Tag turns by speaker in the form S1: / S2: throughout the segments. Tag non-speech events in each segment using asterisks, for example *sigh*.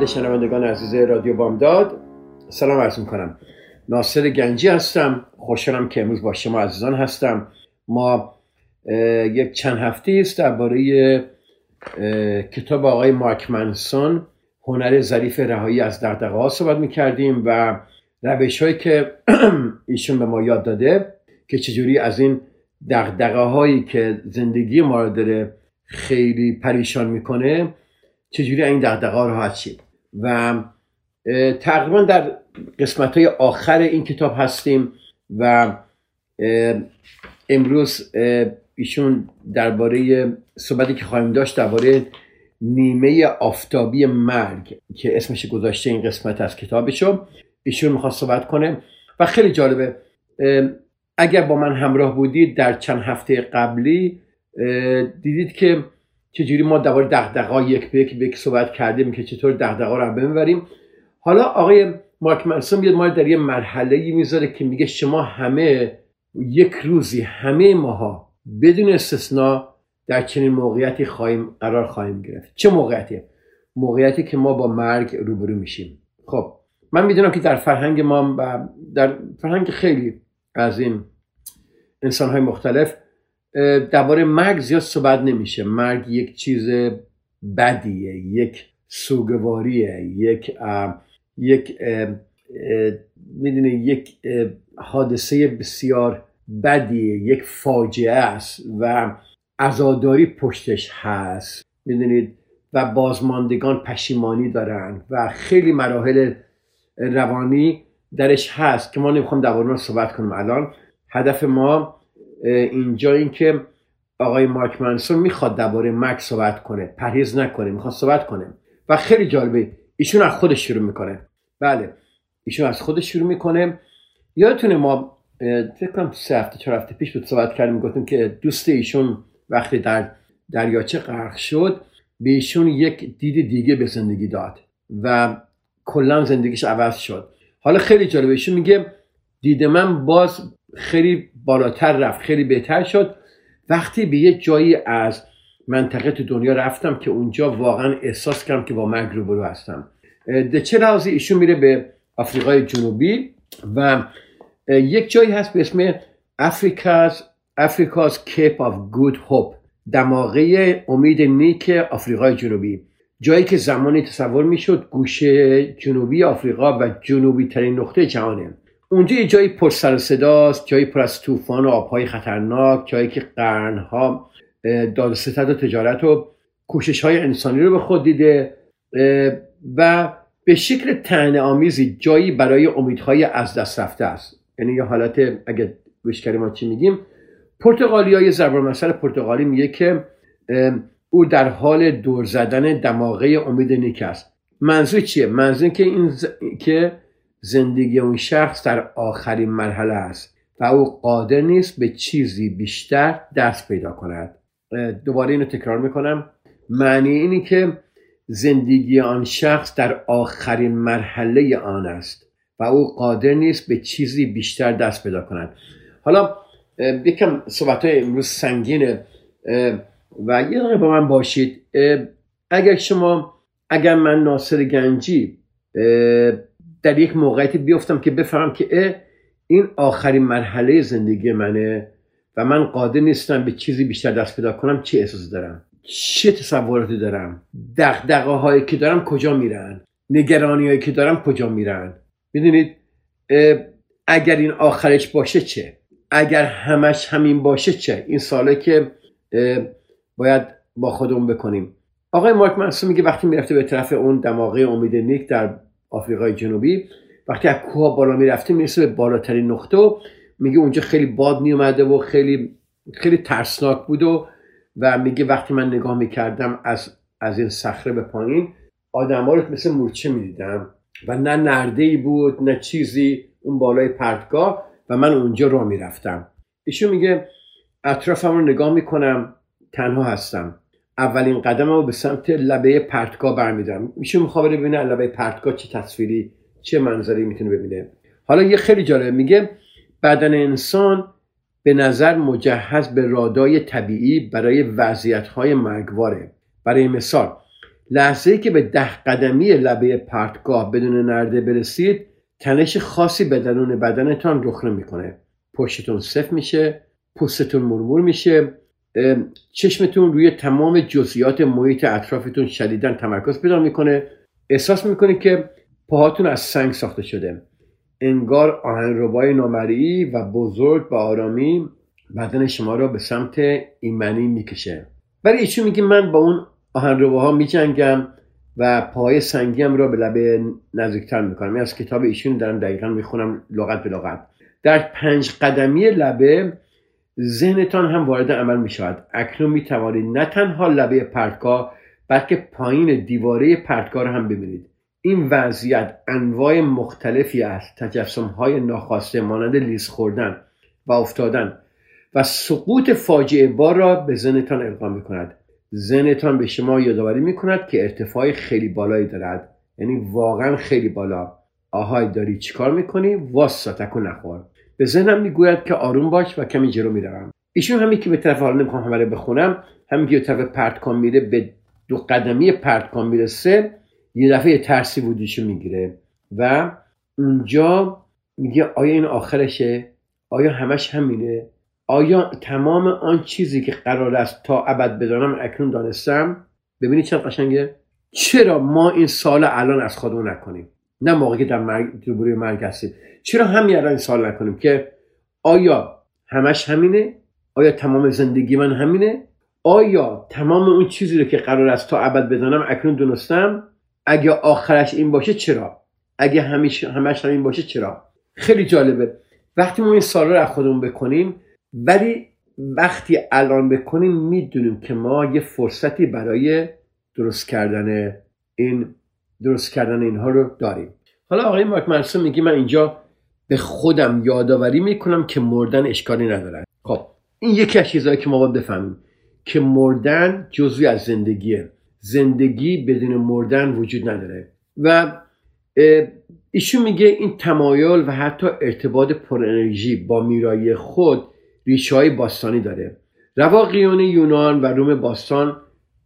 S1: خدمت شنوندگان عزیز رادیو بامداد. سلام عرض می‌کنم. ناصر گنجی هستم. خوشحالم که امروز با شما عزیزان هستم. ما یک چند هفته است درباره کتاب آقای مارک منسون هنر ظریف رهایی از دغدغه ها صحبت می‌کردیم و روش هایی که *clears throat* ایشون به ما یاد داده که چجوری از این دغدغه هایی که زندگی ما رو داره خیلی پریشان می‌کنه چجوری این دغدغه ها راحت شید و تقریبا در قسمت های آخر این کتاب هستیم و امروز ایشون درباره صحبتی که خواهیم داشت درباره نیمه آفتابی مرگ که اسمش گذاشته این قسمت از کتابشو ایشون می‌خواد صحبت کنه و خیلی جالبه اگر با من همراه بودید در چند هفته قبلی دیدید که چجوری ما درباره دغدغه‌ها یک به یک به یک صحبت کردیم که چطور دغدغه‌ها رو ببریم. حالا آقای مارک منسون بیاد ما در یه مرحله ای می‌ذاره که میگه شما همه یک روزی همه ماها بدون استثنا در چنین موقعیتی خواهیم قرار خواهیم گرفت. چه موقعیتی؟ موقعیتی که ما با مرگ روبرو میشیم. خب من می‌دونم که در فرهنگ ما و در فرهنگ خیلی از این انسان های مختلف درباره مرگ زیاد صحبت نمیشه. مرگ یک چیز بدیه یک سوگواریه یک یک می‌دونه یک حادثه بسیار بدیه یک فاجعه است و عزاداری پشتش هست. می‌دونید و بازماندگان پشیمانی دارن و خیلی مراحل روانی درش هست که ما نمی‌خوام درباره صحبت کنیم الان هدف ما اینجا این که آقای مارک منسون می‌خواد درباره مرگ صحبت کنه پرهیز نکنه می‌خواد صحبت کنه. و خیلی جالبه ایشون از خودش شروع می‌کنه. بله ایشون از خودش شروع می‌کنه. یادتونه ما فکر کنم سه هفته چهار هفته پیش بود صحبت کردیم گفتیم که دوست ایشون وقتی در دریاچه غرق شد به ایشون یک دید دیگه به زندگی داد و کلا زندگیش عوض شد. حالا خیلی جالبه ایشون میگه دید من باز خیلی بالاتر رفت خیلی بهتر شد. وقتی به یه جایی از منطقه تو دنیا رفتم که اونجا واقعا احساس کردم که با مرگ روبرو هستم. چه لحاظی ایشون میره به آفریقای جنوبی و یک جایی هست به اسم افریکاز افریکاز کیپ آف گود هوپ دماغه امید نیک آفریقای جنوبی. جایی که زمانی تصور می‌شد گوشه جنوبی آفریقا و جنوبی ترین نقطه جهانه. اونجا یه جایی پر سر صداست جایی پر از طوفان و آبهای خطرناک جایی که قرنها داد و تجارت و کوشش های انسانی رو به خود دیده و به شکل تنه آمیزی جایی برای امیدهای از دست رفته است. یعنی یه حالت اگه گوش ما چی میگیم پرتغالی های زربان مسئله پرتغالی میگه که او در حال دور زدن دماغه امید نیک است. منظور چیه؟ منظور که این که زندگی اون شخص در آخرین مرحله است و او قادر نیست به چیزی بیشتر دست پیدا کند. دوباره اینو تکرار می‌کنم. معنی اینی که زندگی آن شخص در آخرین مرحله آن است و او قادر نیست به چیزی بیشتر دست پیدا کند. حالا یکم صحبت های امروز سنگینه. و یه دقیقه با من باشید. اگر شما اگر من ناصر گنجی در یک موقعیتی بیفتم که بفهمم که این آخرین مرحله زندگی منه و من قادر نیستم به چیزی بیشتر دست پیدا کنم چه احساسی دارم؟ چه تصوراتی دارم؟ دقدقه هایی که دارم کجا میرن؟ نگرانی هایی که دارم کجا میرن؟ می‌دونید اگر این آخرش باشه چه؟ اگر همش همین باشه چه؟ این ساله که باید با خودمون بکنیم. آقای مارک منسون میگه وقتی می‌رفته به طرف اون دماغه امید نیک در آفریقای جنوبی. وقتی از کوه بالا می‌رفته می‌رسه به بالاترین نقطه و میگه اونجا خیلی باد میومده و خیلی خیلی ترسناک بود و و میگه وقتی من نگاه می‌کردم از از این صخره به پایین آدما رو مثل مورچه می‌دیدم و نه نرده ای بود نه چیزی اون بالای پرتگاه و من اونجا را می‌رفتم. ایشون میگه اطرافم رو نگاه می‌کنم تنها هستم. اولین قدم رو به سمت لبه پرتگاه برمیدارم. ایشون می‌خواد ببینه لبه پرتگاه چه تصویری چه منظری می‌تونه ببینه. حالا یه خیلی جالب میگه بدن انسان به نظر مجهز به رادای طبیعی برای وضعیت های مرگواره. برای مثال لحظه ای که به ده قدمی لبه پرتگاه بدون نرده برسید تنش خاصی به درون بدنتان رخ می‌کنه پشتتون صف میشه پوستتون مرمور میشه چشمتون روی تمام جزئیات محیط اطرافتون شدیدا تمرکز پیدا می‌کنه. احساس می‌کنه که پاهاتون از سنگ ساخته شده. انگار آهنربای نامرئی و بزرگ و آرامی بدن شما را به سمت ایمنی می‌کشه. ولی ایشون میگه من با اون آهنرباها میجنگم و پای سنگیم را به لبه نزدیکتر می‌کنم؟ من از کتاب ایشون دارم دقیقا می‌خونم لغت به لغت. در پنج قدمی لبه ذهنتان هم وارد عمل می‌شود اکنون می‌توانید نه تنها لبه پرتگاه بلکه پایین دیواره پرتگاه هم ببینید. این وضعیت انواع مختلفی از تجسم های ناخواسته مانند لیز خوردن و افتادن و سقوط فاجعه بار را به ذهنتان القا می کند. ذهنتان به شما یادآوری می کند که ارتفاع خیلی بالایی دارد. یعنی واقعا خیلی بالا. آهای داری چیکار می‌کنی؟ واسا تکو نخور. به ذهنم می‌گوید که آروم باش و کمی جلو می‌روم. ایشون همین که به طرف حالا نمی‌خوام همه بخونم همین که به طرف پرتکام میره به دو قدمی پرتکام می‌رسه یه دفعه ترسی وجودشو می‌گیره و اونجا میگه آیا این آخرشه؟ آیا همش همینه؟ آیا تمام آن چیزی که قرار است تا ابد بدانم اکنون دانستم؟ ببینید چه قشنگه. چرا ما این سال الان از خودمون نکنیم؟ نه موقعی که در مرگ روبروی مرگ هستیم. چرا همین الان سال نکنیم که آیا همش همینه؟ آیا تمام زندگی من همینه؟ آیا تمام اون چیزی رو که قرار است تا ابد بدانم اکنون دونستم؟ اگه آخرش این باشه چرا؟ اگه همیشه همش همین باشه چرا؟ خیلی جالبه. وقتی ما این سال رو از خودمون بکنیم ولی وقتی الان بکنیم می‌دونیم که ما یه فرصتی برای درست کردن این درست کردن اینها رو داریم. حالا آقای مارک منسون میگه من اینجا به خودم یادآوری می‌کنم که مردن اشکالی ندارد خب این یکی از چیزهایی که ما باید بفهمیم که مردن جزوی از زندگیه. زندگی بدون مردن وجود نداره. و ایشون میگه این تمایل و حتی ارتباط پر انرژی با میرایی خود ریشه های باستانی داره. رواقیون یونان و روم باستان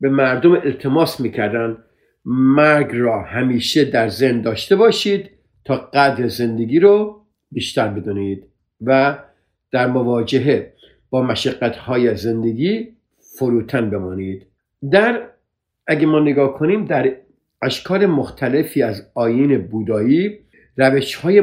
S1: به مردم التماس می‌کردن مرگ را همیشه در ذهن داشته باشید تا قدر زندگی رو بیشتر بدونید و در مواجهه با مشقت های زندگی فروتن بمانید. در اگه ما نگاه کنیم در اشکال مختلفی از آین بودایی روش های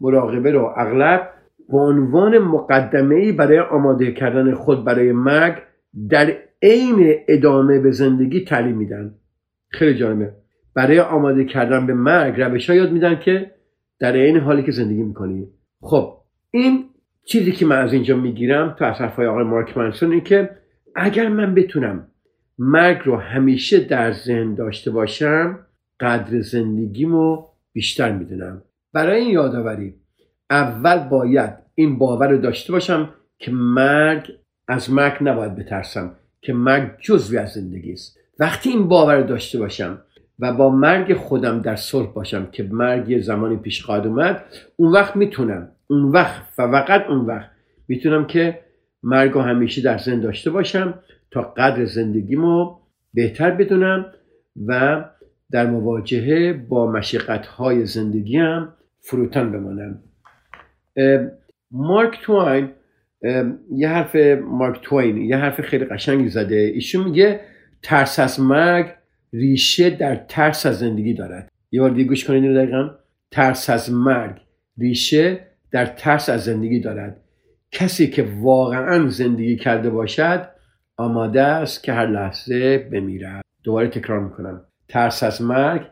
S1: مراقبه را اغلب به عنوان مقدمه ای برای آماده کردن خود برای مرگ در عین ادامه به زندگی تعلیم میدن. خیلی جالبه. برای آماده کردن به مرگ روش ها یاد میدن که در عین حالی که زندگی می‌کنی. خب این چیزی که من از اینجا می‌گیرم تو از حرفای آقای مارک منسون این که اگر من بتونم مرگ رو همیشه در ذهن داشته باشم قدر زندگیمو بیشتر می‌دونم. برای این یادآوری اول باید این باور رو داشته باشم که مرگ از مرگ نباید بترسم که مرگ جزوی از زندگی است. وقتی این باور داشته باشم و با مرگ خودم در صلح باشم که مرگ یه زمانی پیش خواهد اومد اون وقت می‌تونم. اون وقت و فقط اون وقت می‌تونم که مرگ رو همیشه در ذهن داشته باشم تا قدر زندگیمو بهتر بدونم و در مواجهه با مشقت های زندگیم فروتن بمانم. مارک توین یه حرف مارک توین یه حرف خیلی قشنگی زده. ایشون میگه ترس از مرگ ریشه در ترس از زندگی دارد. یه بار دیگه گوش کنید دقیقا. ترس از مرگ ریشه در ترس از زندگی دارد. کسی که واقعا زندگی کرده باشد آماده است که هر لحظه بمیرد. دوباره تکرار می‌کنم. ترس از مرگ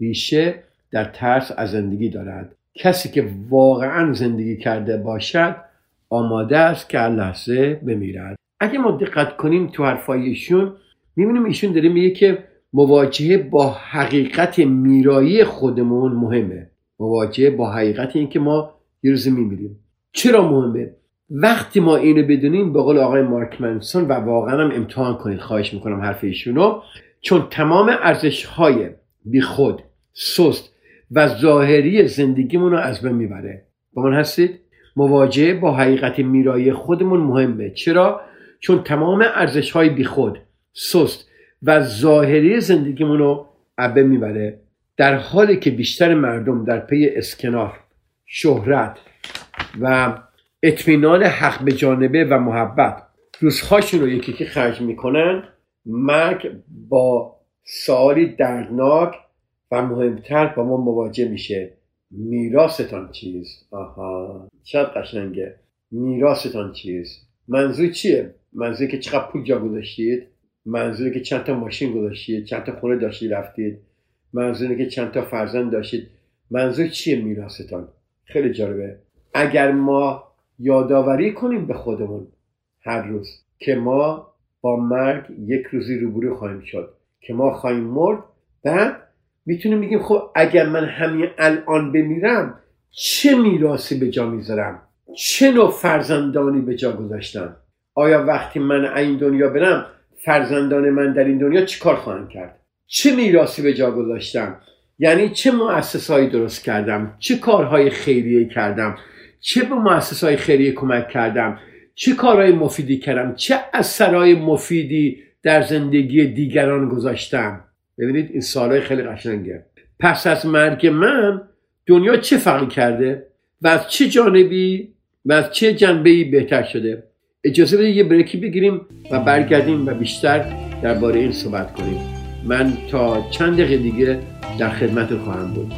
S1: ریشه در ترس از زندگی دارد. کسی که واقعا زندگی کرده باشد آماده است که هر لحظه بمیرد. اگه ما دقت کنیم تو حرفای ایشون می‌بینیم ایشون داره میگه که مواجهه با حقیقت میرایی خودمون مهمه. مواجهه با حقیقت این که ما یه روز میمیریم. چرا مهمه؟ وقتی ما اینو بدونیم به قول آقای مارک منسون و واقعا هم امتحان کنید. خواهش می‌کنم حرف ایشونو. چون تمام ارزش های بی خود سست و ظاهری زندگیمون رو از بین می‌بره. با من هستید؟ مواجهه با حقیقت میرایی خودمون مهمه. چرا؟ چون تمام ارزش های بی خود سست و ظاهری زندگیمون رو عبه می‌بره در حالی که بیشتر مردم در پی اسکنار شهرت و اطمینان حق به جانبه و محبت روزهاشون رو یکی که خرج می‌کنن مرگ با سوالی دردناک و مهمتر با ما مواجه میشه. میراستان چیز آها چقدر قشنگه. میراستان چیز منظور چیه؟ منظور که چقدر پول جا گذاشتید؟ منظوری که چند تا ماشین گذاشتید چند تا خونه داشتید رفتید. منظوری که چند تا فرزند داشتید. منظور چیه میراستان خیلی جالبه. اگر ما یادآوری کنیم به خودمون هر روز که ما با مرگ یک روزی روبرو خواهیم شد که ما خواهیم مرد بعد می‌تونیم بگیم خب اگر من همین الان بمیرم چه میراسی به جا می‌ذارم؟ چه نوع فرزندانی به جا گذاشتم؟ آیا وقتی من این دنیا برم فرزندان من در این دنیا چی کار خواهند کرد؟ چه میراسی به جا گذاشتم؟ یعنی چه مؤسسهایی درست کردم؟ چه کارهای خیریه کردم؟ چه به مؤسسه های خیریه کمک کردم؟ چه کارهای مفیدی کردم؟ چه اثرهای مفیدی در زندگی دیگران گذاشتم؟ ببینید این سالهای خیلی قشنگه. پس از مرگ من دنیا چه فرقی کرده؟ و از چه جانبی و از چه جنبه بهتر شده؟ اجازه بدید یه بریکی بگیریم و برگردیم و بیشتر درباره این صحبت کنیم. من تا چند دقیقه دیگه در خدمت خواهم بود.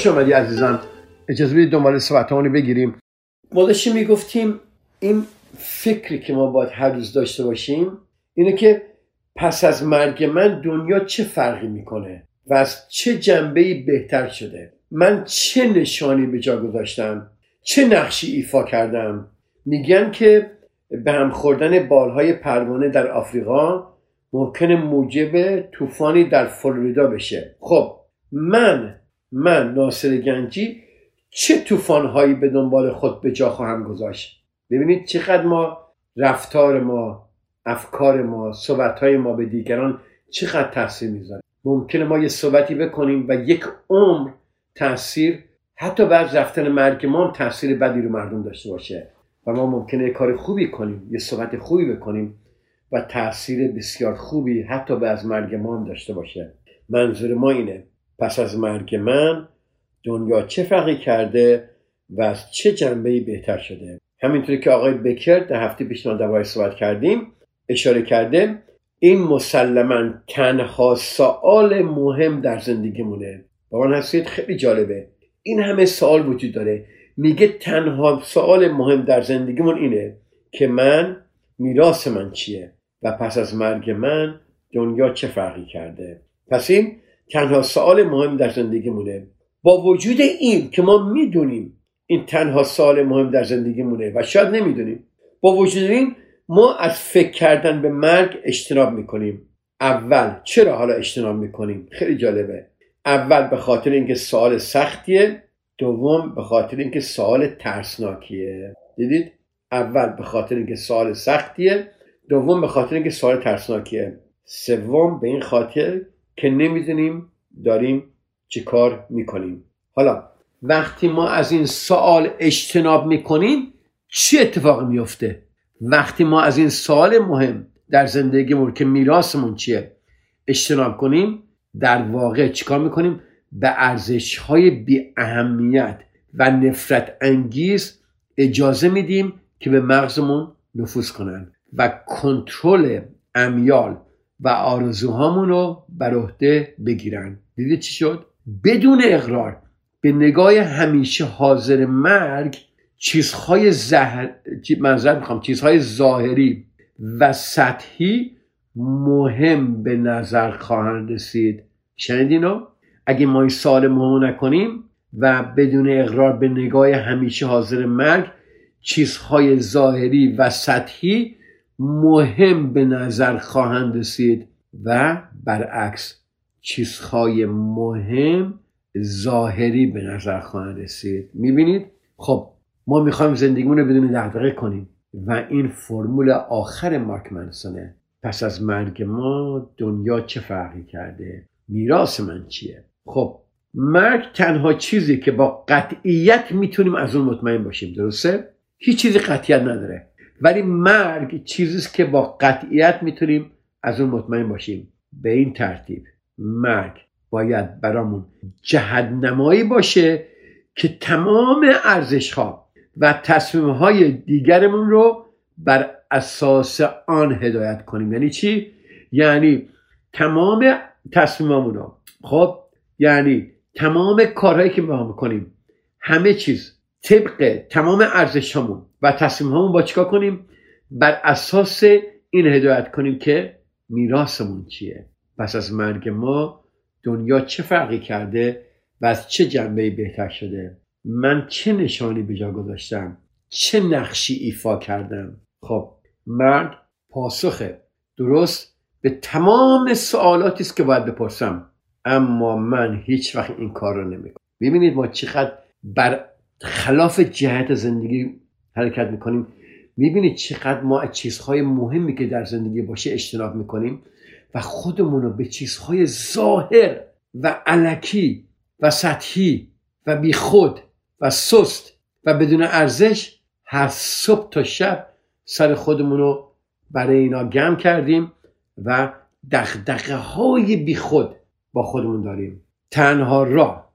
S1: خوش آمدی عزیزان اجازه بدید دنبال صحبتمون بگیریم. ما داشتیم می‌گفتیم این فکری که ما باید هر روز داشته باشیم اینه که پس از مرگ من دنیا چه فرقی می‌کنه و از چه جنبه بهتر شده؟ من چه نشانی به جا گذاشتم؟ چه نقشی ایفا کردم؟ میگن که به هم خوردن بالهای پروانه در آفریقا ممکنه موجب طوفانی در فلوریدا بشه. خب من من ناصر گنجی چه طوفانهایی به دنبال خود به جا خواهم گذاشت؟ ببینید چقدر ما رفتار ما افکار ما صحبتهای ما به دیگران چقدر تاثیر می‌ذاره. ممکنه ما یه صحبتی بکنیم و یک عمر تاثیر حتی بعد رفتن مرگ ما تاثیر بدی رو مردم داشته باشه. و ما ممکنه یه کار خوبی کنیم یه صحبت خوبی بکنیم و تاثیر بسیار خوبی حتی به از مرگ ما داشته باشه. منظور ما اینه پس از مرگ من دنیا چه فرقی کرده و از چه جنبه بهتر شده؟ همینطوری که آقای بکر در هفته پیش ما صحبت کردیم اشاره کرده این مسلما تنها سوال مهم در زندگیمونه. با من هستید خیلی جالبه. این همه سوال وجود داره. میگه تنها سوال مهم در زندگیمون اینه که من میراث من چیه و پس از مرگ من دنیا چه فرقی کرده؟ پس این تنها سوال مهم در زندگیمونه با وجود این که ما می‌دونیم این تنها سوال مهم در زندگیمونه و شاید نمی‌دونیم با وجود این ما از فکر کردن به مرگ اجتناب می‌کنیم. اول چرا حالا اجتناب می‌کنیم؟ خیلی جالبه. اول به خاطر اینکه سوال سختیه دوم به خاطر اینکه سوال ترسناکیه. دیدید؟ اول به خاطر اینکه سوال سختیه دوم به خاطر اینکه سوال ترسناکیه. سوم به این خاطر که نمی‌دونیم داریم چی کار می‌کنیم. حالا وقتی ما از این سوال اجتناب می‌کنیم چی اتفاق میفته وقتی ما از این سوال مهم در زندگیمون که میراثمون چیه اجتناب کنیم در واقع چیکار می‌کنیم؟ به ارزش های بی اهمیت و نفرت انگیز اجازه میدیم که به مغزمون نفوذ کنن و کنترل امیال و آرزوهامون رو بر عهده بگیرن. دیدید چی شد؟ بدون اقرار به نگاه همیشه حاضر مرگ چیزهای زهر منظر می‌خوام چیزهای ظاهری و سطحی مهم به نظر خواهند رسید. شنیدینو اگه ما این سال مهم نکنیم و بدون اقرار به نگاه همیشه حاضر مرگ چیزهای ظاهری و سطحی مهم به نظر خواهند رسید و برعکس چیزهای مهم ظاهری به نظر خواهند رسید. می‌بینید؟ خب ما می‌خوایم زندگیمون رو بدون دغدغه کنیم و این فرمول آخر مارک منسونه پس از مرگ ما دنیا چه فرقی کرده؟ میراث من چیه؟ خب مرگ تنها چیزی که با قطعیت می‌تونیم از اون مطمئن باشیم درسته؟ هیچ چیزی قطعیت نداره. ولی مرگ چیزیست که با قطعیت می‌تونیم از اون مطمئن باشیم. به این ترتیب مرگ باید برامون جهدنمایی باشه که تمام ارزش ها و تصمیم های دیگرمون رو بر اساس آن هدایت کنیم. یعنی چی؟ یعنی تمام تصمیممون رو. خب؟ یعنی تمام کارهایی که ما می‌کنیم همه چیز طبق تمام ارزش همون و تصمیم همون با چیکار کنیم؟ بر اساس این هدایت کنیم که میراثمون چیه؟ پس از مرگ ما دنیا چه فرقی کرده و از چه جنبه بهتر شده؟ من چه نشانی به جا گذاشتم؟ چه نقشی ایفا کردم؟ خب مرگ پاسخه. درست به تمام سوالاتی است که باید بپرسم. اما من هیچ وقت این کار رو نمی‌کنم. ببینید ما چقدر بر خلاف جهت زندگی حرکت می‌کنیم. می‌بینید چقدر ما از چیزهای مهمی که در زندگی باشه اجتناب می‌کنیم و خودمون رو به چیزهای ظاهر و علکی و سطحی و بیخود و سست و بدون ارزش هر صبح تا شب سر خودمون رو برای اینا گم کردیم و دقدقه های بیخود با خودمون داریم. تنها راه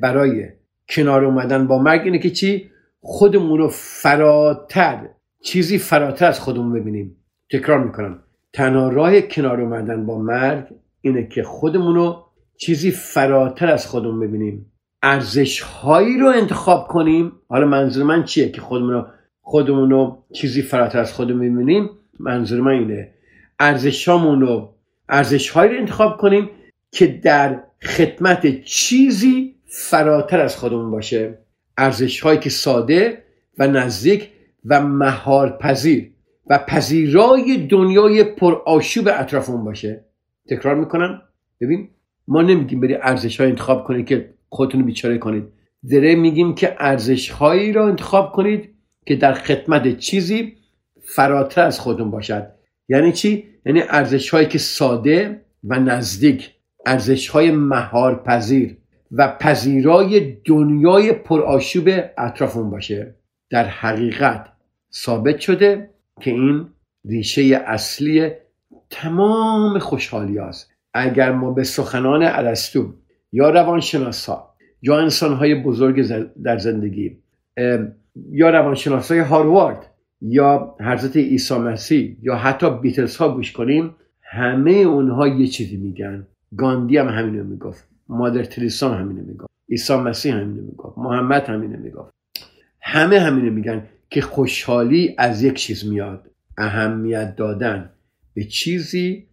S1: برای کنار اومدن با مرگ اینه که چی؟ خودمون رو فراتر چیزی فراتر از خودمون ببینیم. تکرار می‌کنم. تنها راه کنار اومدن با مرگ اینه که خودمون رو چیزی فراتر از خودمون ببینیم. ارزش هایی رو انتخاب کنیم. حالا منظور من چیه که خودمون رو خودمون رو چیزی فراتر از خودمون ببینیم؟ منظور من اینه. ارزش رو ارزش هایی رو انتخاب کنیم که در خدمت چیزی فراتر از خودمون باشه. ارزش هایی که ساده و نزدیک و مهار پذیر و پذیرای دنیای پرآشوب اطرافمون باشه. تکرار می‌کنم. ببین ما نمیگیم بری ارزش های انتخاب کنید که خودتون بیچاره کنید. دره میگیم که ارزش هایی را انتخاب کنید که در خدمت چیزی فراتر از خودتون باشد. یعنی چی؟ یعنی ارزش هایی که ساده و نزدیک. ارزش های مهار پذیر و پذیرای دنیای پرآشوب اطرافمون باشه. در حقیقت ثابت شده که این ریشه اصلی تمام خوشحالی هست. اگر ما به سخنان ارسطو یا روانشناسا یا های بزرگ در زندگی یا روانشناسای هاروارد یا حضرت عیسی مسیح یا حتی بیتلز ها گوش کنیم همه اونها یه چیزی میگن. گاندی هم همینو می‌گفت. مادر تریسا هم همینو می‌گفت. عیسی مسیح همینو می‌گفت. محمد همینو می‌گفت. همه همینو میگن که خوشحالی از یک چیز میاد. اهمیت دادن به چیزی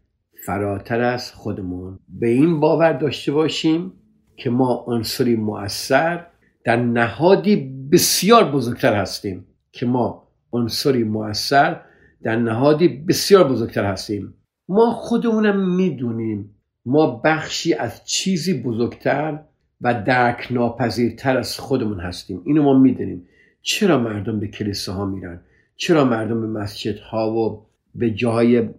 S1: فراتر از خودمون. به این باور داشته باشیم که ما عنصری مؤثر در نهادی بسیار بزرگتر هستیم که ما عنصری مؤثر در نهادی بسیار بزرگتر هستیم. ما خودمونم می‌دونیم ما بخشی از چیزی بزرگتر و درک ناپذیرتر از خودمون هستیم. اینو ما می‌دونیم. چرا مردم به کلیساها میرن؟ چرا مردم به مسجدها و به جاهای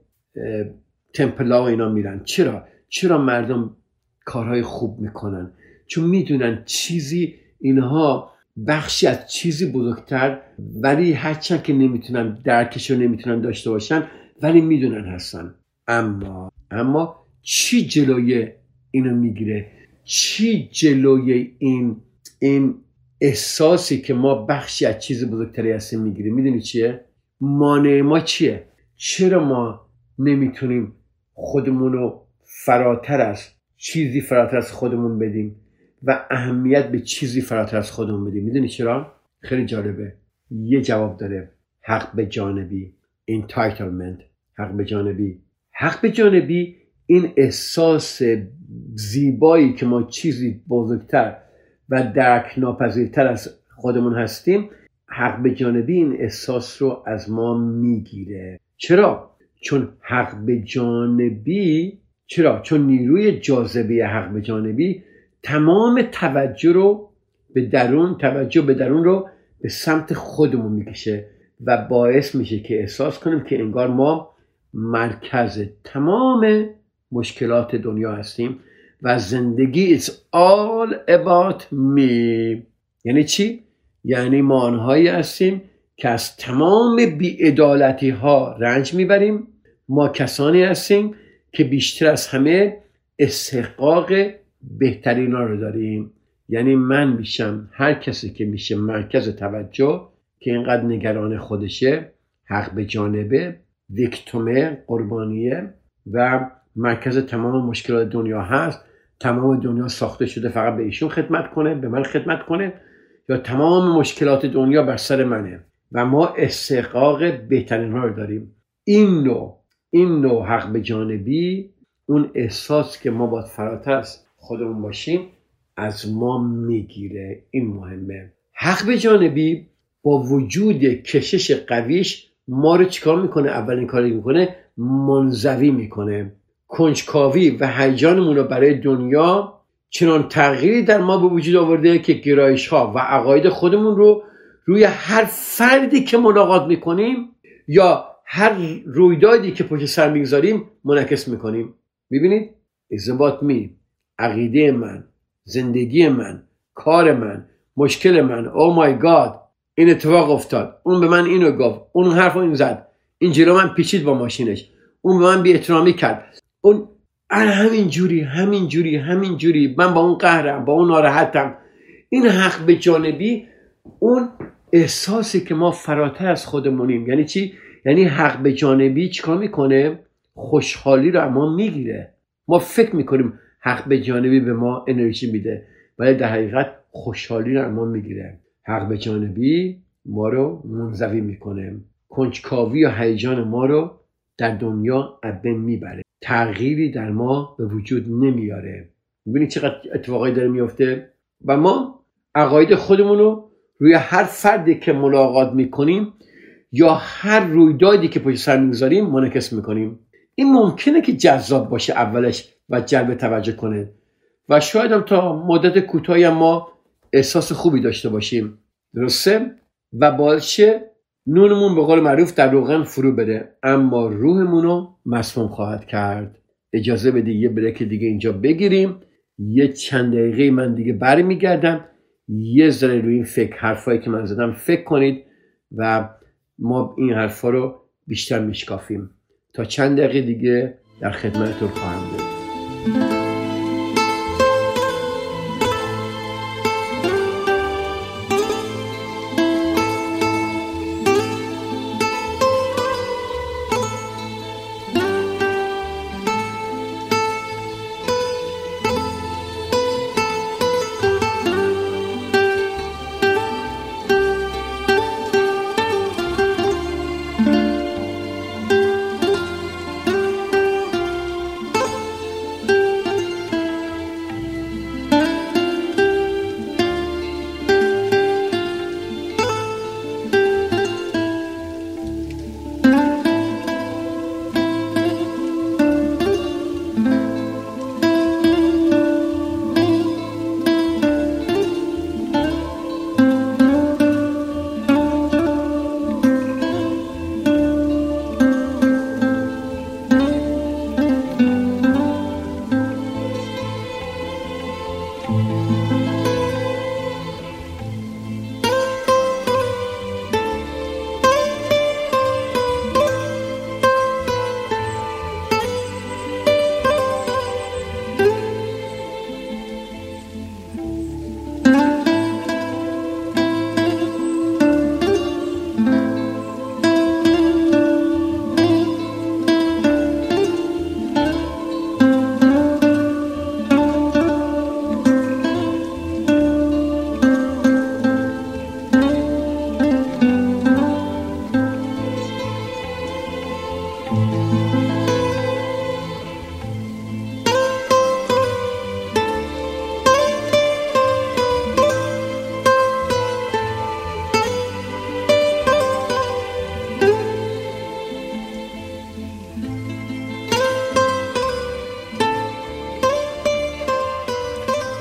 S1: تمپلا و اینا میرن؟ چرا؟ چرا مردم کارهای خوب می‌کنن؟ چون می‌دونن چیزی اینها بخشی از چیزی بزرگتر ولی هرچند که نمی‌تونن درکش رو نمی‌تونن داشته باشن ولی می‌دونن هستن. اما اما چی جلوی اینو می‌گیره؟ چی جلوی این این احساسی که ما بخشی از چیز بزرگتری هستیم می‌گیره می‌دونی چیه؟ مانع ما چیه؟ چرا ما نمی‌تونیم خودمون رو فراتر از چیزی فراتر از خودمون بدیم و اهمیت به چیزی فراتر از خودمون بدیم؟ می‌دونی چرا؟ خیلی جالبه. یه جواب داره. حق به جانبی. Entitlement. حق به جانبی. حق به جانبی این احساس زیبایی که ما چیزی بزرگتر و درک ناپذیرتر از خودمون هستیم حق به جانبی این احساس رو از ما می‌گیره چرا؟ چون حق به جانبی چرا؟ چون نیروی جاذبه حق به جانبی تمام توجه رو به درون توجه به درون رو به سمت خودمون می‌کشه و باعث میشه که احساس کنیم که انگار ما مرکز تمام مشکلات دنیا هستیم و زندگی it's all about me. یعنی چی؟ یعنی ما آنهایی هستیم که از تمام بیعدالتی ها رنج می‌بریم. ما کسانی هستیم که بیشتر از همه استحقاق بهترین ها رو داریم. یعنی من میشم هر کسی که میشه مرکز توجه که اینقدر نگران خودشه حق به جانبه ویکتومه قربانیه و مرکز تمام مشکلات دنیا هست تمام دنیا ساخته شده فقط به ایشون خدمت کنه به من خدمت کنه یا تمام مشکلات دنیا بر سر منه. و ما استحقاق بهترین رو داریم. این نوع این نوع حق به جانبی اون احساس که ما باید فراتر از خودمون باشیم از ما می‌گیره. این مهمه. حق به جانبی با وجود کشش قویش ما رو چیکار می‌کنه؟ اولین کاری می‌کنه منزوی می‌کنه. کنجکاوی و هیجانمون رو برای دنیا چنان تغییری در ما به وجود آورده که گرایش ها و عقاید خودمون رو روی هر فردی که ملاقات می‌کنیم یا هر رویدادی که پشت سر می‌گذاریم منعکس می‌کنیم. می‌بینید؟ ازبات می عقیده من زندگی من کار من مشکل من او مای گاد این اتفاق افتاد. اون به من اینو گفت. اون حرف این زد. این جلو من پیچید با ماشینش. اون به من بی کرد. اون همین جوری همین جوری همین جوری. من با اون قهرم با اون ناراحتم. این حق به جانبی اون احساسی که ما فراتر از خودمونیم. یعنی چی؟ یعنی حق به جانبی چیکار می‌کنه؟ خوشحالی رو اما می‌گیره. ما فکر می‌کنیم حق به جانبی به ما انرژی میده ولی در حقیقت خوشحالی رو ما می‌گیره. حق به جانبی ما رو منزوی می‌کنه. کنجکاوی و هیجان ما رو در دنیا بین می‌بره. تغییری در ما به وجود نمیاره. می‌بینید چقدر اتفاقایی داره میفته و ما عقاید خودمون رو روی هر فردی که ملاقات می‌کنیم یا هر رویدادی که پشت سر می‌گذاریم منعکس می‌کنیم. این ممکنه که جذاب باشه اولش و جلب توجه کنه. و شاید هم تا مدت کوتاهی ما احساس خوبی داشته باشیم. درسته؟ و باعث نونمون به قول معروف در روغن فرو بده اما روحمون رو مسموم خواهد کرد. اجازه بده یه بریک دیگه اینجا بگیریم. یه چند دقیقه من دیگه برمیگردم. یه ذره روی این فکر حرفایی که من زدم فکر کنید و ما این حرفا رو بیشتر میشکافیم. تا چند دقیقه دیگه در خدمتتون خواهم بود.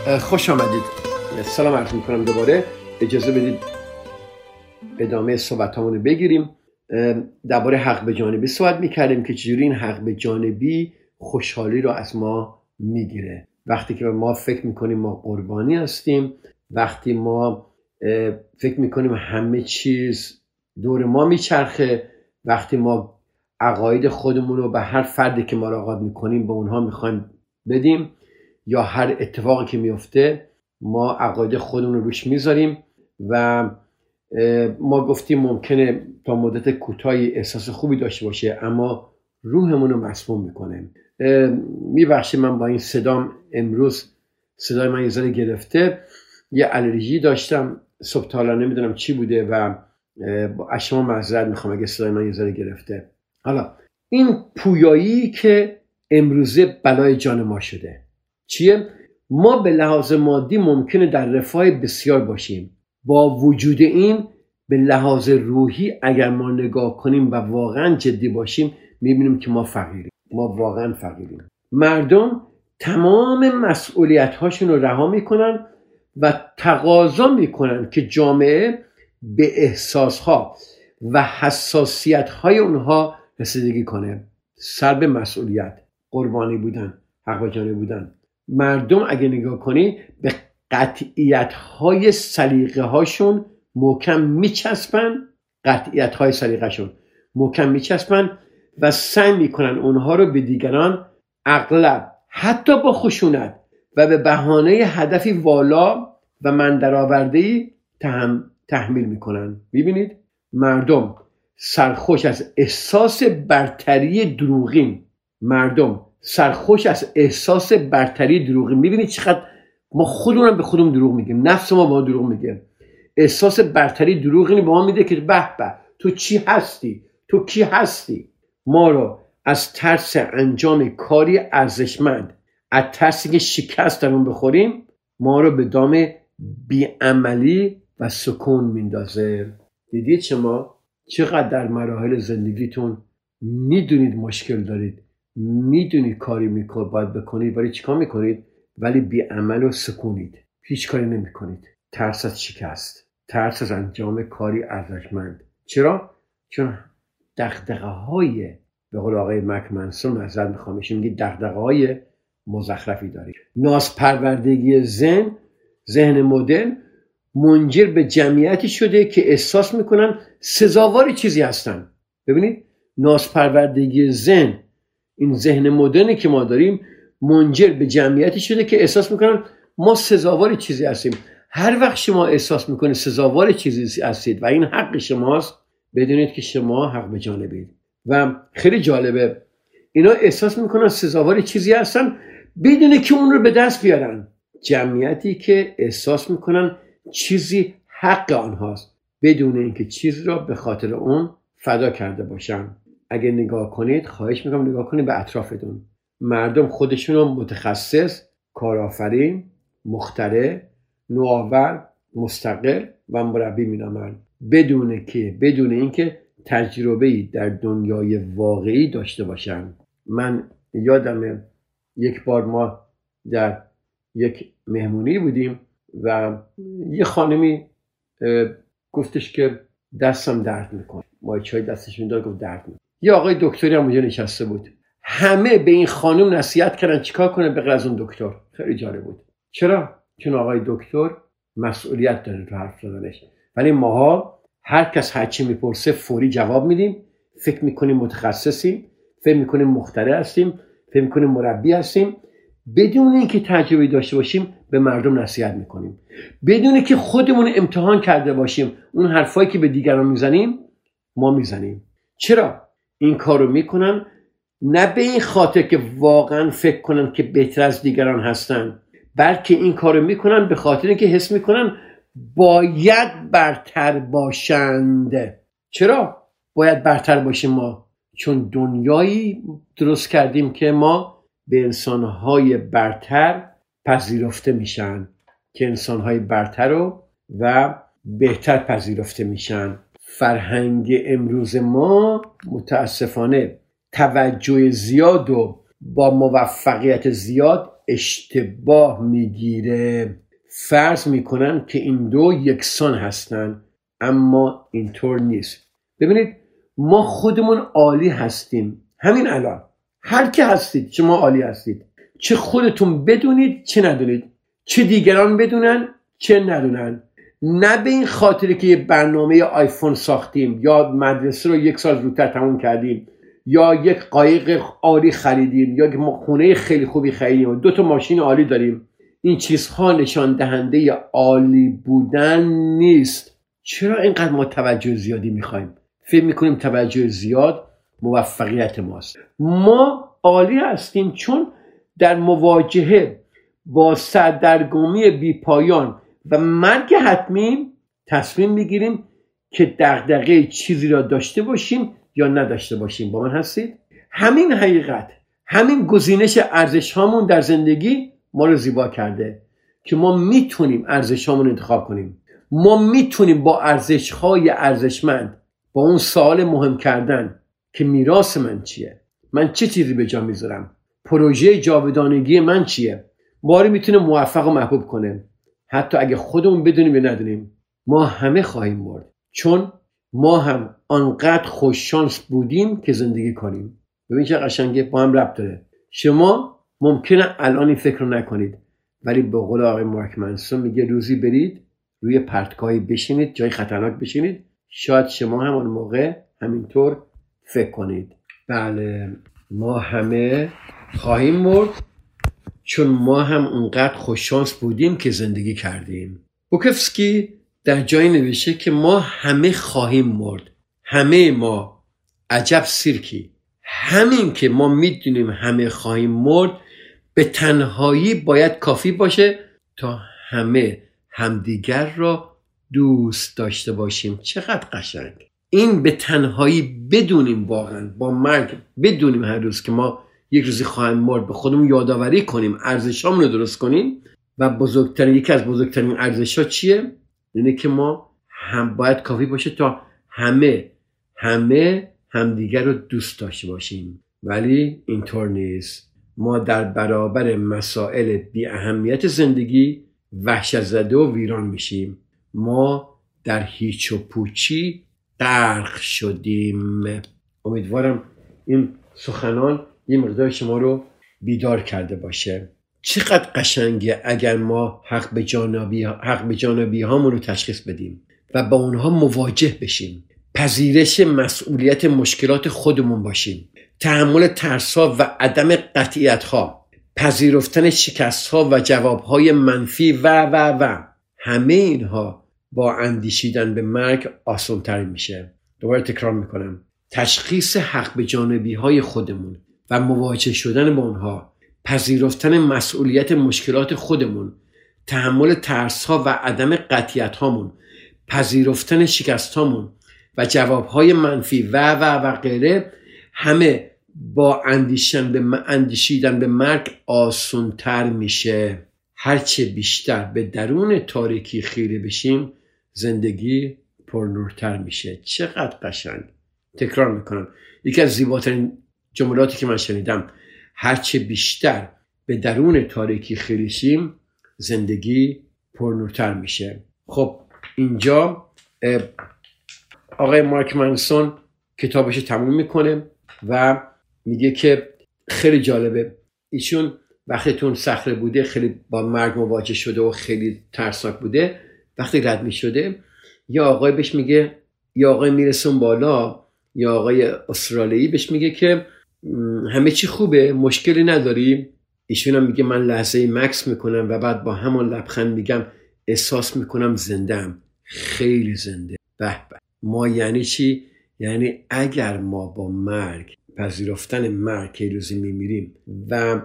S1: خوش آمدید. سلام عرض می‌کنم دوباره. اجازه بدید ادامه صحبت رو بگیریم. درباره حق به جانبی صحبت می‌کردیم که چجوری این حق به جانبی خوشحالی رو از ما می‌گیره. وقتی که ما فکر می‌کنیم ما قربانی هستیم وقتی ما فکر می‌کنیم همه چیز دور ما میچرخه وقتی ما عقاید خودمون رو به هر فردی که ملاقات می‌کنیم به اونها می‌خوایم بدیم یا هر اتفاقی که میفته ما عقاید خودمون رو روش می‌ذاریم و ما گفتیم ممکنه تا مدت کوتاهی احساس خوبی داشته باشه اما روحمون رو مسموم می‌کنه. میبخشید من با این صدام امروز صدای من یه گرفته. یه الرژی داشتم صبح تالا نمی‌دونم چی بوده و از شما معذرت می‌خوام اگه صدای من یه گرفته. حالا این پویایی که امروزه بلای جان ما شده. چیه؟ ما به لحاظ مادی ممکنه در رفاه بسیار باشیم. با وجود این به لحاظ روحی اگر ما نگاه کنیم و واقعا جدی باشیم می‌بینیم که ما فقیریم. ما واقعا فقیریم. مردم تمام مسئولیت هاشون رو رها می‌کنن و تقاضا می‌کنن که جامعه به احساس ها و حساسیت های اونها رسیدگی کنه. سر به مسئولیت. قربانی بودن حق بودن. مردم اگه نگاه کنی به قطعیت های سلیقه هاشون محکم میچسبن قطعیت های سلیقه شون محکم میچسبن و سعی می‌کنن اونها رو به دیگران اغلب حتی با خشونت و به بهانه هدفی والا و من درآورده تهم، تحمیل می‌کنن. ببینید مردم سرخوش از احساس برتری دروغین. مردم سرخوش از احساس برتری دروغین می‌بینید چقدر ما خودمون به خودمون دروغ میگیم. نفس ما با دروغ میگه. احساس برتری دروغینی به ما میده که به به تو چی هستی؟ تو کی هستی؟ ما رو از ترس انجام کاری ارزشمند از ترسی که شکست درون بخوریم ما رو به دام بیعملی و سکون میندازه. دیدید شما چقدر در مراحل زندگیتون می‌دونید مشکل دارید. می‌دونید کاری می‌کنید باید بکنید ولی چیکار می‌کنید؟ ولی بیعمل و سکونید. هیچ کاری نمی‌کنید. ترس از شکست ترس از انجام کاری ارزشمند. چرا؟ چون دغدغه های به قول آقای مک منسون معذرت می‌خوام میگه دغدغه های مزخرفی داری. ناز پروردگی ذهن ذهن مدرن منجر به جمعیتی شده که احساس می‌کنن سزاوار چیزی هستن. ببینید؟ ناسپروردگی ذهن این ذهن مدرنی که ما داریم منجر به جمعیتی شده که احساس می‌کنن ما سزاوار چیزی هستیم. هر وقت شما احساس می‌کنید سزاوار چیزی هستید و این حق شماست بدونید که شما حق به جانبید. و خیلی جالبه اینا احساس می‌کنن سزاوار چیزی هستن بدون که اون رو به دست بیارن. جمعیتی که احساس می‌کنن چیزی حق آنهاست بدون اینکه چیزی را به خاطر اون فدا کرده باشن. اگه نگاه کنید خواهش می‌کنم نگاه کنید به اطرافتون. مردم خودشون متخصص کارآفرین مخترع نوآور مستقل و مربی مینامند. بدون که بدون اینکه تجربه ای در دنیای واقعی داشته باشن من یادم یک بار ما در یک مهمونی بودیم و یه خانمی گفتش که دستم درد می‌کنه. ما چای دستش می‌داد گفت درد می‌کنه. یه آقای دکتری هم اونجا نشسته بود. همه به این خانم نصیحت کردن چیکار کنه به از اون دکتر. خیلی جالب بود. چرا؟ چون آقای دکتر مسئولیت داره تو حرف زدنش. ولی ماها هر کس هرچی می‌پرسه فوری جواب میدیم. فکر می‌کنیم متخصصیم. فکر می‌کنیم مختره هستیم. فکر می‌کنیم مربی هستیم. بدون اینکه تجربه داشته باشیم به مردم نصیحت می‌کنیم. بدون که خودمون امتحان کرده باشیم اون حرفایی که به دیگران می‌زنیم ما می‌زنیم. چرا؟ این کار رو می‌کنن. نه به این خاطر که واقعا فکر کنن که بهتر از دیگران هستن بلکه این کار رو می‌کنن به خاطر اینکه حس می‌کنن باید برتر باشند. چرا؟ باید برتر باشیم ما. چون دنیایی درست کردیم که ما به انسانهای برتر پذیرفته میشن که انسانهای برتر رو و بهتر پذیرفته میشن. فرهنگ امروز ما متاسفانه توجه زیاد و با موفقیت زیاد اشتباه می‌گیره. فرض می‌کنن که این دو یکسان هستن اما اینطور نیست. ببینید ما خودمون عالی هستیم. همین الان. هر که هستید شما عالی هستید. چه خودتون بدونید چه ندونید. چه دیگران بدونن چه ندونن. نه به این خاطر که یه برنامه آیفون ساختیم یا مدرسه رو یک سال زودتر تموم کردیم یا یک قایق عالی خریدیم یا ما خونه خیلی خوبی خریدیم. دو تا ماشین عالی داریم. این چیزها نشان دهنده عالی بودن نیست. چرا اینقدر ما توجه زیادی می‌خوایم؟ فکر می‌کنیم توجه زیاد موفقیت ماست. ما عالی هستیم چون در مواجهه با سردرگمی بیپایان و مرگ حتمی تصمیم می‌گیریم که دغدغه چیزی را داشته باشیم یا نداشته باشیم. با من هستید؟ همین حقیقت همین گزینش ارزش هامون در زندگی ما رو زیبا کرده که ما می‌تونیم ارزش هامون انتخاب کنیم. ما می‌تونیم با ارزش های ارزشمند با اون سوال مهم کردن که میراث من چیه؟ من چه چیزی به جا می‌ذارم؟ پروژه جاودانگی من چیه؟ ما رو می‌تونه موفق و محبوب کنه. حتی اگه خودمون بدونیم یا ندونیم ما همه خواهیم مرد. چون ما هم آنقدر خوششانس بودیم که زندگی کنیم. ببین چه قشنگه با هم ربط داره. شما ممکنه الان این فکر رو نکنید ولی به قول آقای مارک منسون میگه روزی برید روی پرتگاهی بشینید جای خطرناک بشینید. شاید شما هم اون موقع همینطور فکر کنید. بله. ما همه خواهیم مرد. چون ما هم اونقدر خوششانس بودیم که زندگی کردیم. بوکفسکی در جایی نوشته که ما همه خواهیم مرد. همه ما عجب سیرکی. همین که ما می‌دونیم همه خواهیم مرد به تنهایی باید کافی باشه تا همه همدیگر را دوست داشته باشیم. چقدر قشنگ. این به تنهایی بدونیم واقعا با مرگ بدونیم هر روز که ما یک روزی خواهیم مرد به خودمون یادآوری کنیم ارزشامون رو درست کنیم. و بزرگترین یکی از بزرگترین ارزش چیه؟ اینه که ما هم باید کافی باشه تا همه همه همدیگر رو دوست داشته باشیم. ولی اینطور نیست. ما در برابر مسائل بی اهمیت زندگی وحشت زده و ویران میشیم. ما در هیچ و پوچی غرق شدیم. امیدوارم این سخنان یه مقدار شما رو بیدار کرده باشه. چقدر قشنگه اگر ما حق به جانبی, حق به جانبی هامون رو تشخیص بدیم و با اونها مواجه بشیم. پذیرش مسئولیت مشکلات خودمون باشیم. تحمل ترسا و عدم قطعیت ها پذیرفتن شکست ها و جواب های منفی و و و. همه اینها با اندیشیدن به مرگ آسانتر میشه. دوباره تکرار می‌کنم. تشخیص حق به جانبی های خودمون. و مواجه شدن با اونها پذیرفتن مسئولیت مشکلات خودمون تحمل ترس ها و عدم قطیت هامون پذیرفتن شکست هامون و جواب های منفی و و و غیره همه با اندیشن به اندیشیدن به مرگ آسونتر میشه. هرچه بیشتر به درون تاریکی خیره بشیم زندگی پرنورتر میشه. چقدر قشنگ! تکرار می‌کنم. یکی از زیباترین جملاتی که من شنیدم هرچه بیشتر به درون تاریکی خیریشیم زندگی پرنورتر میشه. خب اینجا آقای مارک منسون کتابش تموم می‌کنه و میگه که خیلی جالبه. ایشون وقتی تون صخره بوده خیلی با مرگ مواجه شده و خیلی ترسناک بوده. وقتی رد می‌شده یا آقای بهش میگه یا آقای میرسون بالا یا آقای استرالیایی بهش میگه که همه چی خوبه مشکلی نداری؟ ایشون هم میگه من لحظه مکس می‌کنم و بعد با همان لبخند میگم احساس می‌کنم زندم خیلی زنده. به به. ما یعنی چی؟ یعنی اگر ما با مرگ پذیرفتن مرگ که روزی میمیریم و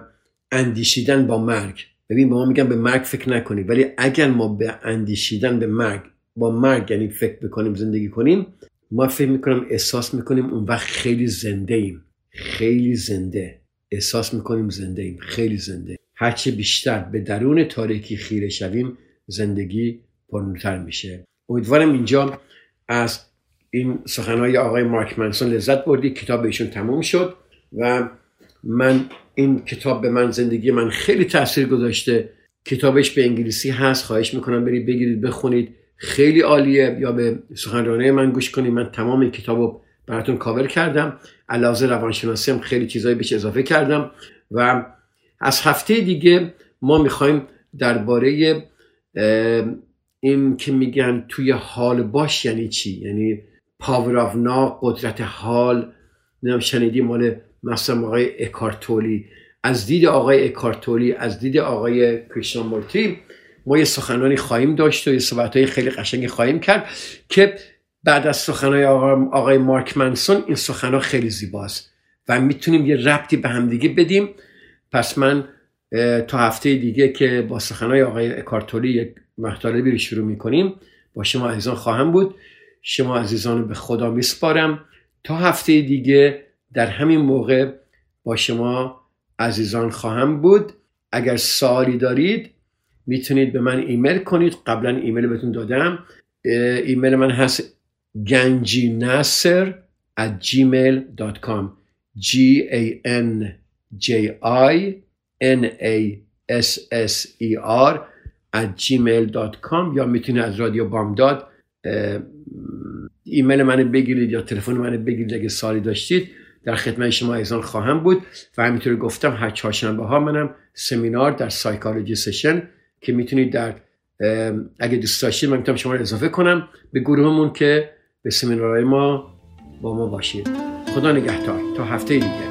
S1: اندیشیدن با مرگ ببین ما میگم به مرگ فکر نکنیم ولی اگر ما به اندیشیدن به مرگ با مرگ یعنی فکر بکنیم زندگی کنیم ما فکر می‌کنم احساس می‌کنیم اون وقت خیلی زنده ایم خیلی زنده. احساس می‌کنیم زنده ایم. خیلی زنده. هرچه بیشتر به درون تاریکی خیره شویم زندگی پرنورتر میشه. امیدوارم اینجا از این سخنهای آقای مارک منسون لذت بردی. کتاب ایشون تموم شد و من این کتاب به من زندگی من خیلی تاثیر گذاشته. کتابش به انگلیسی هست. خواهش می‌کنم برید بگیرید بخونید. خیلی عالیه. یا به سخنرانه من گوش کنید. من تمام این کتاب براتون کاور کردم. علاوه روانشناسی هم خیلی چیزایی بهش اضافه کردم. و از هفته دیگه ما می‌خوایم درباره این که میگن توی حال باش یعنی چی؟ یعنی Power of Now قدرت حال نمی‌دونم شنیدی مال مثلا آقای اکهارت تولی. از دید آقای اکهارت تولی از دید آقای کریشنامورتی ما یه سخنانی خواهیم داشت و یه صحبت خیلی قشنگی خواهیم کرد که بعد از سخنهای آقای مارک منسون این سخنها خیلی زیباست و می‌تونیم یه ربطی به همدیگه بدیم. پس من تا هفته دیگه که با سخنهای آقای اکارتولی یک مطالبی رو شروع می‌کنیم با شما عزیزان خواهم بود. شما عزیزان رو به خدا میسپارم. تا هفته دیگه در همین موقع با شما عزیزان خواهم بود. اگر سوالی دارید می‌تونید به من ایمیل کنید. قبلا ایمیل بهتون دادم. ایمیل من هست گنجی نصر at gmail.com g a n j i n a s s e r at gmail.com یا می‌تونید از رادیو بامداد ایمیل منو بگیرید یا تلفن منو بگیرید اگه سوالی داشتید. در خدمت شما عزیزان خواهم بود و همینطور گفتم هر چهارشنبه ها منم سمینار در psychology session که می‌تونید در اگه دوست داشتید من می‌تونم شما رو اضافه کنم به گروهمون که به سمینارهای ما با ما باشید. خدا نگهدار. تا هفته دیگه.